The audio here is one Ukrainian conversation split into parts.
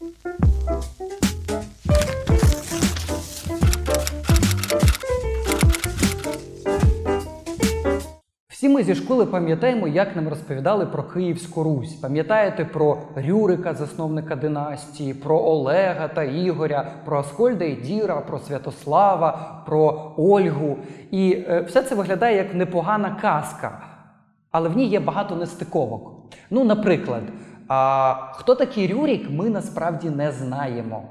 Всі ми зі школи пам'ятаємо, як нам розповідали про Київську Русь. Пам'ятаєте про Рюрика, засновника династії, про Олега та Ігоря, про Аскольда і Діра, про Святослава, про Ольгу. І е, все це виглядає як непогана казка, але в ній є багато нестиковок. Ну, наприклад, а, хто такий Рюрік, ми насправді не знаємо.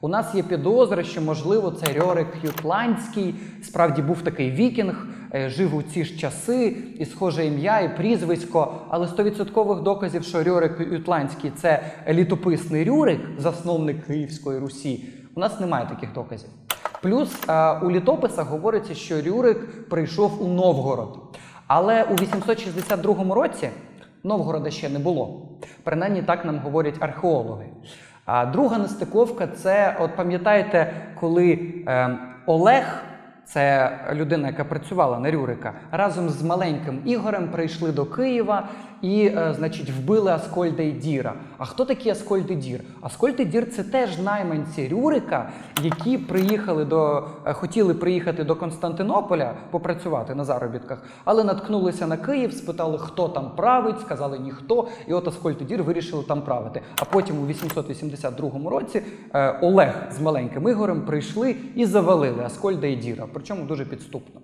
У нас є підозра, що, можливо, це Рьорик Ютландський, справді був такий вікінг, е, жив у ці ж часи, і схоже ім'я, і прізвисько, але 100% доказів, що Рьорик Ютландський це літописний Рюрик, засновник Київської Русі, у нас немає таких доказів. Плюс е, у літописах говориться, що Рюрик прийшов у Новгород. Але у 862 році Новгорода ще не було. Принаймні так нам говорять археологи. А друга нестиковка це, от пам'ятаєте, коли е, Олег, це людина, яка працювала на Рюрика, разом з маленьким Ігорем прийшли до Києва і, е, значить, вбили Аскольда і Діра. А хто такі Аскольд і Дір? Аскольд і Дір це теж найманці Рюрика, які приїхали до е, хотіли приїхати до Константинополя попрацювати на заробітках, але наткнулися на Київ, спитали, хто там править, сказали ніхто. І от Аскольд і Дір вирішили там правити. А потім у 882 році е, Олег з маленьким Ігорем прийшли і завалили Аскольда і Діра, причому дуже підступно.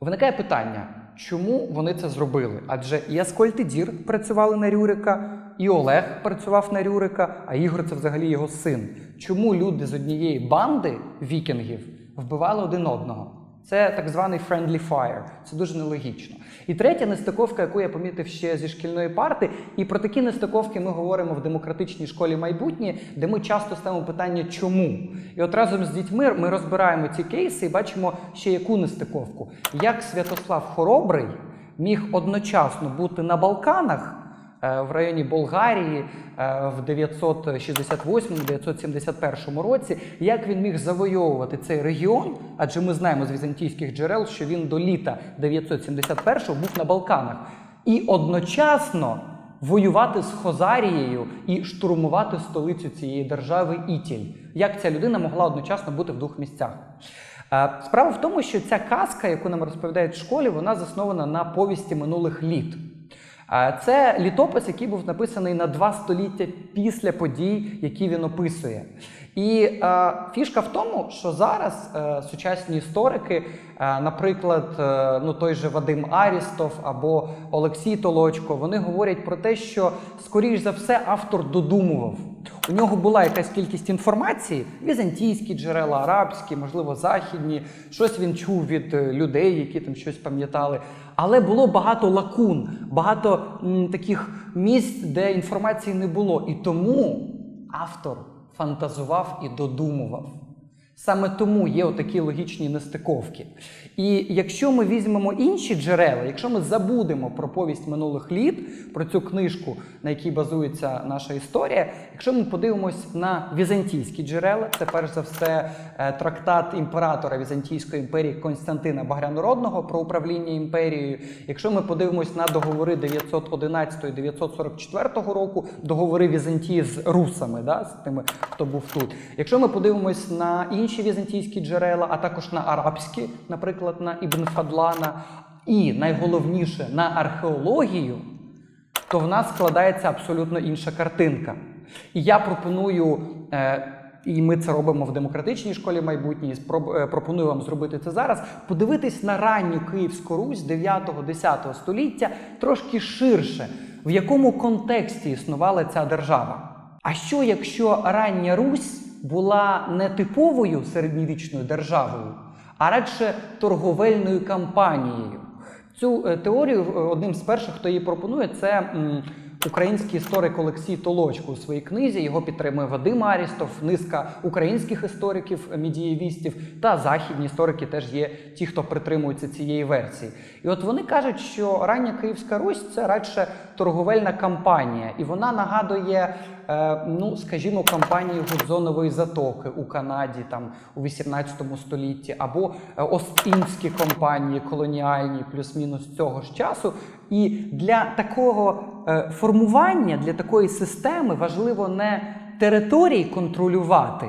Виникає питання, чому вони це зробили? Адже і Аскольд і Дір працювали на Рюрика, і Олег працював на Рюрика, а Ігор це взагалі його син. Чому люди з однієї банди вікінгів вбивали один одного? Це так званий friendly fire. Це дуже нелогічно. І третя нестиковка, яку я помітив ще зі шкільної парти, і про такі нестиковки ми говоримо в демократичній школі майбутнє, де ми часто ставимо питання чому. І от разом з дітьми ми розбираємо ці кейси і бачимо ще яку нестиковку. Як Святослав Хоробрий міг одночасно бути на Балканах в районі Болгарії е, в 968-971 році, як він міг завойовувати цей регіон, адже ми знаємо з візантійських джерел, що він до літа 971-го був на Балканах, і одночасно воювати з Хозарією і штурмувати столицю цієї держави Ітіль. Як ця людина могла одночасно бути в двох місцях? Е, Справа в тому, що ця казка, яку нам розповідають в школі, вона заснована на повісті минулих літ. Це літопис, який був написаний на два століття після подій, які він описує. І е, фішка в тому, що зараз е, сучасні історики, е, наприклад, е, ну той же Вадим Арістов або Олексій Толочко, вони говорять про те, що скоріш за все автор додумував. У нього була якась кількість інформації, візантійські джерела, арабські, можливо, західні. Щось він чув від е, людей, які там щось пам'ятали. Але було багато лакун, багато таких місць, де інформації не було. І тому автор фантазував і додумував. Саме тому є отакі логічні нестиковки. І якщо ми візьмемо інші джерела, якщо ми забудемо про повість минулих літ, про цю книжку, на якій базується наша історія, якщо ми подивимось на візантійські джерела, це перш за все е, трактат імператора Візантійської імперії Константина Багрянородного про управління імперією, якщо ми подивимось на договори 911-944 року, договори Візантії з русами, да, з тими, хто був тут. Якщо ми подивимось на інші візантійські джерела, а також на арабські, наприклад, на Ібн Фадлана, і найголовніше на археологію, то в нас складається абсолютно інша картинка. І я пропоную. Е, і ми це робимо в демократичній школі спроб- е, Пропоную вам зробити це зараз. Подивитись на ранню Київську Русь 9-10 століття трошки ширше, в якому контексті існувала ця держава. А що якщо рання Русь була не типовою середньовічною державою, а радше торговельною кампанією? Цю е, теорію е, одним з перших, хто її пропонує, це український історик Олексій Толочко у своїй книзі. Його підтримує Вадим Арістов, низка українських істориків, е, медієвістів та західні історики теж є ті, хто притримуються цієї версії. І от вони кажуть, що рання Київська Русь це радше торговельна кампанія, і вона нагадує. е, Ну, скажімо, кампанії Гудзонової затоки у Канаді там у 18 столітті, або е, Ост-Індські компанії колоніальні, плюс-мінус цього ж часу. І для такого е, формування, для такої системи важливо не території контролювати,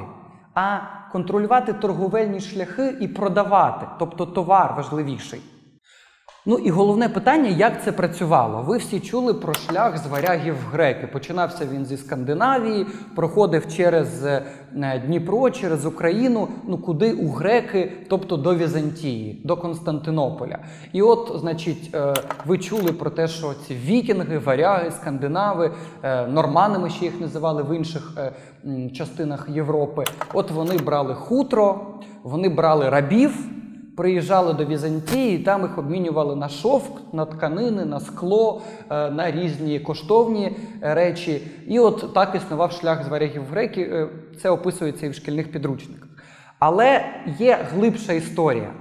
а контролювати торговельні шляхи і продавати, тобто товар важливіший. Ну і головне питання, як це працювало. Ви всі чули про шлях з варягів в греки. Починався він зі Скандинавії, проходив через е, Дніпро, через Україну, ну куди у греки, тобто до Візантії, до Константинополя. І от, значить, е, ви чули про те, що ці вікінги, варяги, скандинави, е, норманами ще їх називали в інших е, частинах Європи. От вони брали хутро, вони брали рабів приїжджали до Візантії, там їх обмінювали на шовк, на тканини, на скло, е, на різні коштовні е, речі. І от так існував шлях з варягів в греки. Е, Це описується і в шкільних підручниках. Але є глибша історія.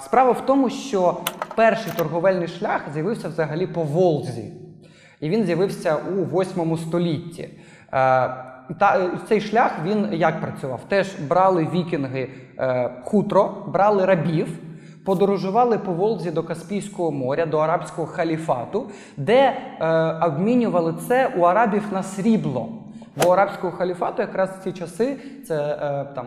Справа в тому, що перший торговельний шлях з'явився взагалі по Волзі. І він з'явився у 8 столітті. Та е, цей шлях він як працював? Теж брали вікінги е, хутро, брали рабів, подорожували по Волзі до Каспійського моря, до арабського халіфату, де е, обмінювали це у арабів на срібло. Бо арабського халіфату якраз в ці часи, це е, там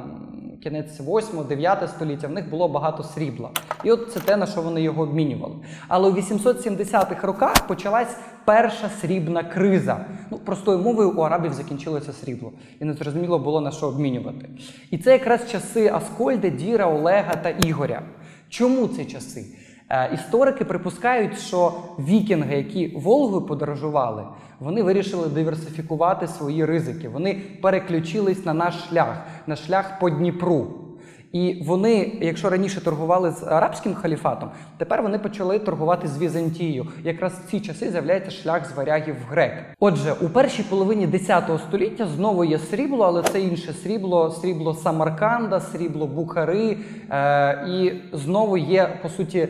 кінець 8-9 століття, в них було багато срібла. І от це те, на що вони його обмінювали. Але у 870-х роках почалась перша срібна криза. Ну, простою мовою у арабів закінчилося срібло, і не зрозуміло було на що обмінювати. І це якраз часи Аскольда, Діра, Олега та Ігоря. Чому це часи? Е, Історики припускають, що вікінги, які Волгою подорожували, вони вирішили диверсифікувати свої ризики. Вони переключились на наш шлях, на шлях по Дніпру. І вони, якщо раніше торгували з арабським халіфатом, тепер вони почали торгувати з Візантією. Якраз в ці часи з'являється шлях з варягів в грек. Отже, у першій половині 10 століття знову є срібло, але це інше срібло, срібло Самарканда, срібло Бухари. Е- і знову є по суті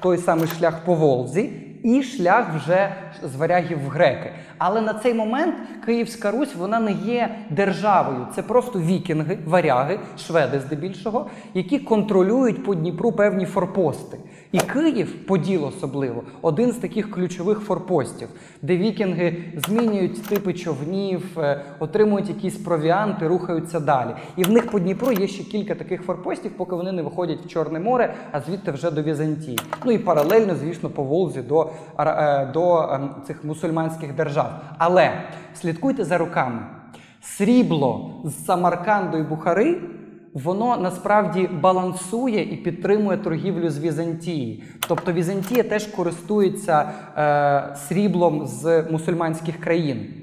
той самий шлях по Волзі. І шлях вже з варягів в греки. Але на цей момент Київська Русь вона не є державою. Це просто вікінги, варяги, шведи здебільшого, які контролюють по Дніпру певні форпости. І Київ, Поділ особливо, один з таких ключових форпостів, де вікінги змінюють типи човнів, е, отримують якісь провіанти, рухаються далі. І в них по Дніпру є ще кілька таких форпостів, поки вони не виходять в Чорне море, а звідти вже до Візантії. Ну і паралельно, звісно, по Волзі до, е, до ем, цих мусульманських держав. Але слідкуйте за руками. Срібло з Самарканду і Бухари воно насправді балансує і підтримує торгівлю з Візантії. Тобто Візантія теж користується е, сріблом з мусульманських країн.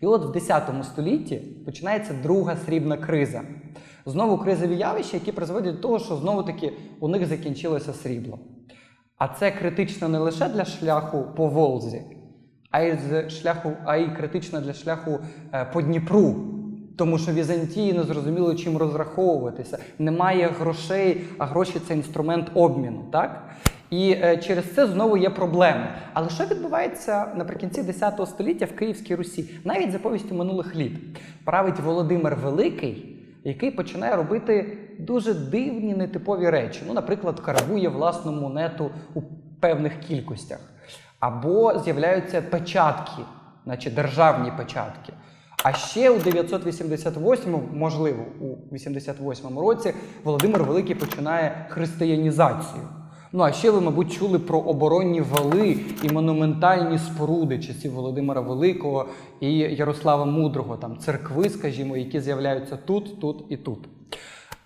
І от в 10 столітті починається друга срібна криза. Знову кризові явища, які призводять до того, що знову таки у них закінчилося срібло. А це критично не лише для шляху по Волзі, а й з шляху, а й критично для шляху е, по Дніпру. Тому що Візантії не зрозуміло чим розраховуватися. Немає грошей, а гроші це інструмент обміну, так? І е, через це знову є проблеми. Але що відбувається наприкінці 10 століття в Київській Русі? Навіть за повістю минулих літ править Володимир Великий, який починає робити дуже дивні нетипові речі. Ну, наприклад, карбує власну монету у певних кількостях. Або з'являються печатки, наче державні печатки. А ще у 988, можливо, у 88 році Володимир Великий починає християнізацію. Ну а ще ви, мабуть, чули про оборонні вали і монументальні споруди часів Володимира Великого і Ярослава Мудрого, там церкви, скажімо, які з'являються тут, тут і тут.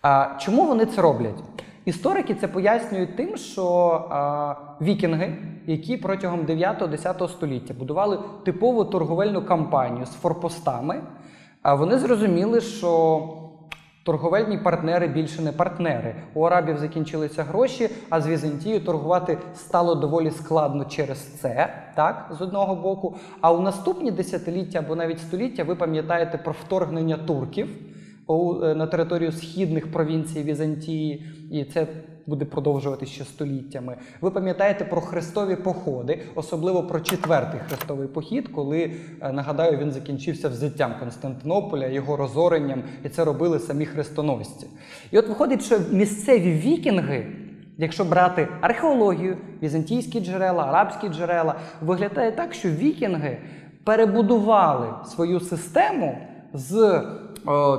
А, чому вони це роблять? Історики це пояснюють тим, що а, вікінги, які протягом 9-10 століття будували типову торговельну кампанію з форпостами, а вони зрозуміли, що торговельні партнери більше не партнери. У арабів закінчилися гроші, а з Візантією торгувати стало доволі складно через це, так, з одного боку. А у наступні десятиліття або навіть століття ви пам'ятаєте про вторгнення турків на територію східних провінцій Візантії, і це буде продовжуватися ще століттями. Ви пам'ятаєте про хрестові походи, особливо про четвертий хрестовий похід, коли е, нагадаю, він закінчився взяттям Константинополя, його розоренням, і це робили самі хрестоносці. І от виходить, що місцеві вікінги. Якщо брати археологію, візантійські джерела, арабські джерела, виглядає так, що вікінги перебудували свою систему з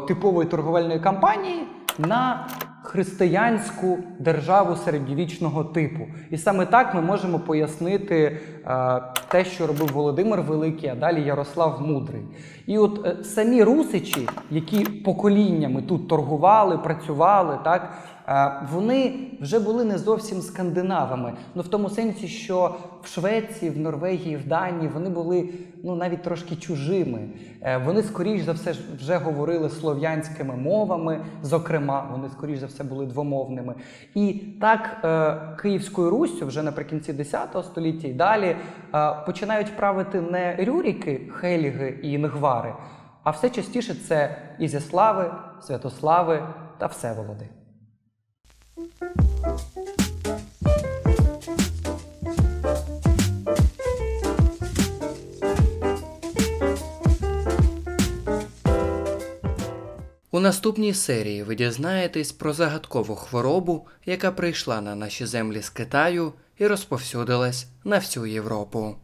типової торговельної кампанії на християнську державу середньовічного типу. І саме так ми можемо пояснити е, те, що робив Володимир Великий, а далі Ярослав Мудрий. І от е, самі русичі, які поколіннями тут торгували, працювали, так. Вони вже були не зовсім скандинавами, ну в тому сенсі, що в Швеції, в Норвегії, в Данії вони були ну навіть трошки чужими. Е, Вони скоріш за все вже говорили слов'янськими мовами. Зокрема, вони скоріш за все були двомовними. І так е, Київською Руссю вже наприкінці X століття і далі е, починають правити не Рюріки, Хеліги і Інгвари, а все частіше це Ізяслави, Святослави та Всеволоди. У наступній серії ви дізнаєтесь про загадкову хворобу, яка прийшла на наші землі з Китаю і розповсюдилась на всю Європу.